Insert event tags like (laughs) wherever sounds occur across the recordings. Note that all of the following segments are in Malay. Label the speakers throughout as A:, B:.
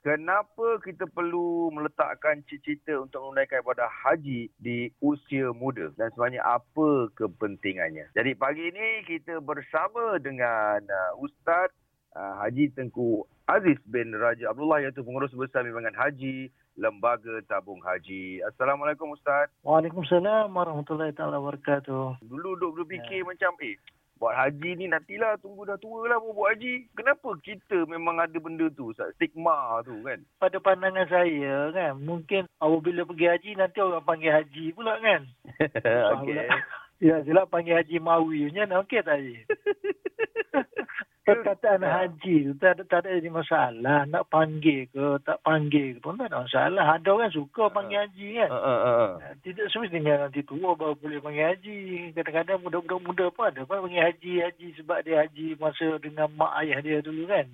A: kenapa kita perlu meletakkan cita-cita untuk menunaikan ibadah haji di usia muda dan sebenarnya apa kepentingannya. Jadi pagi ini kita bersama dengan uh, Ustaz uh, Haji Tengku Aziz bin Raja Abdullah iaitu pengurus besar Bimbingan Haji Lembaga Tabung Haji. Assalamualaikum Ustaz.
B: Waalaikumsalam warahmatullahi taala wabarakatuh.
A: Dulu duk berfikir ya. macam eh buat haji ni nantilah tunggu dah tua lah buat haji. Kenapa kita memang ada benda tu, stigma tu kan?
B: Pada pandangan saya kan, mungkin apabila pergi haji nanti orang panggil haji pula kan? (laughs)
A: Okey.
B: Ya, jelas panggil haji mawi. Macam mana? Okey tak haji (laughs) tu tak ada, tak ada jadi masalah. Nak panggil ke, tak panggil ke pun tak ada masalah. Ada orang suka panggil haji kan. Uh, uh, uh. Tidak semestinya nanti tua baru boleh panggil haji. Kadang-kadang budak-budak muda pun ada pun panggil haji, haji sebab dia haji masa dengan mak ayah dia dulu kan.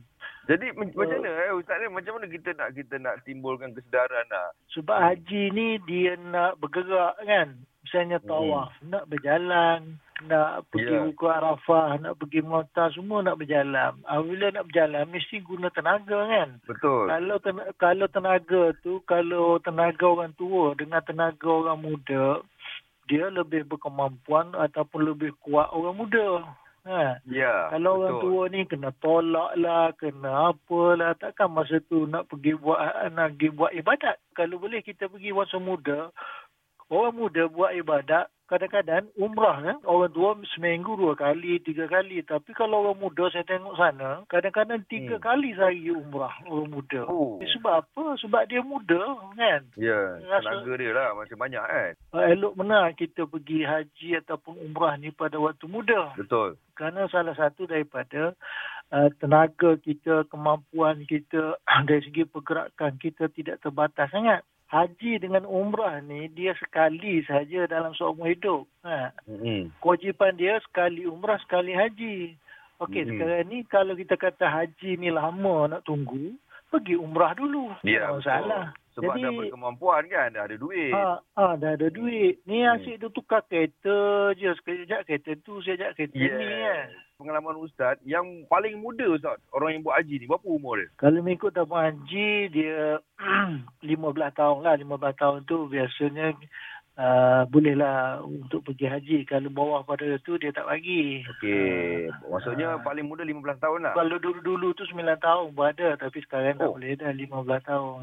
A: Jadi uh, macam mana eh Ustaz ni macam mana kita nak kita nak timbulkan kesedaran nak?
B: Sebab haji ni dia nak bergerak kan. Misalnya tawaf, hmm. nak berjalan, nak pergi yeah. Ukur Arafah, nak pergi Mota, semua nak berjalan. Apabila nak berjalan, mesti guna tenaga kan?
A: Betul.
B: Kalau ten kalau tenaga tu, kalau tenaga orang tua dengan tenaga orang muda, dia lebih berkemampuan ataupun lebih kuat orang muda.
A: Ha. Ya,
B: Kalau
A: betul.
B: orang tua ni kena tolak lah, kena apalah. Takkan masa tu nak pergi buat nak pergi buat ibadat. Kalau boleh kita pergi masa muda, Orang muda buat ibadat, kadang-kadang umrah kan. Orang tua seminggu dua kali, tiga kali. Tapi kalau orang muda saya tengok sana, kadang-kadang tiga hmm. kali sehari umrah orang muda. Oh. Sebab apa? Sebab dia muda kan.
A: Ya, tenaga dia lah masih banyak kan.
B: Uh, elok mana kita pergi haji ataupun umrah ni pada waktu muda.
A: Betul.
B: Kerana salah satu daripada uh, tenaga kita, kemampuan kita (clears throat) dari segi pergerakan kita tidak terbatas sangat haji dengan umrah ni dia sekali saja dalam seumur hidup. Ha. Mm-hmm. Kewajipan dia sekali umrah sekali haji. Okey mm-hmm. sekarang ni kalau kita kata haji ni lama nak tunggu, pergi umrah dulu.
A: Ya, yeah, masalah. Sebab Jadi, dah berkemampuan kan, dah ada duit.
B: Ha, ha dah ada duit. Ni hmm. asyik tu tukar kereta je. Sekejap kereta tu, sekejap kereta yeah. ni kan.
A: Pengalaman Ustaz, yang paling muda Ustaz, orang yang buat haji ni, berapa umur dia?
B: Kalau mengikut tabung haji, dia (clears throat) 15 tahun lah. 15 tahun tu biasanya uh, bolehlah untuk pergi haji. Kalau bawah pada tu, dia tak bagi.
A: Okey. Uh, Maksudnya uh, paling muda 15 tahun lah?
B: Kalau dulu-dulu tu 9 tahun pun ada. Tapi sekarang oh. tak boleh dah 15 tahun.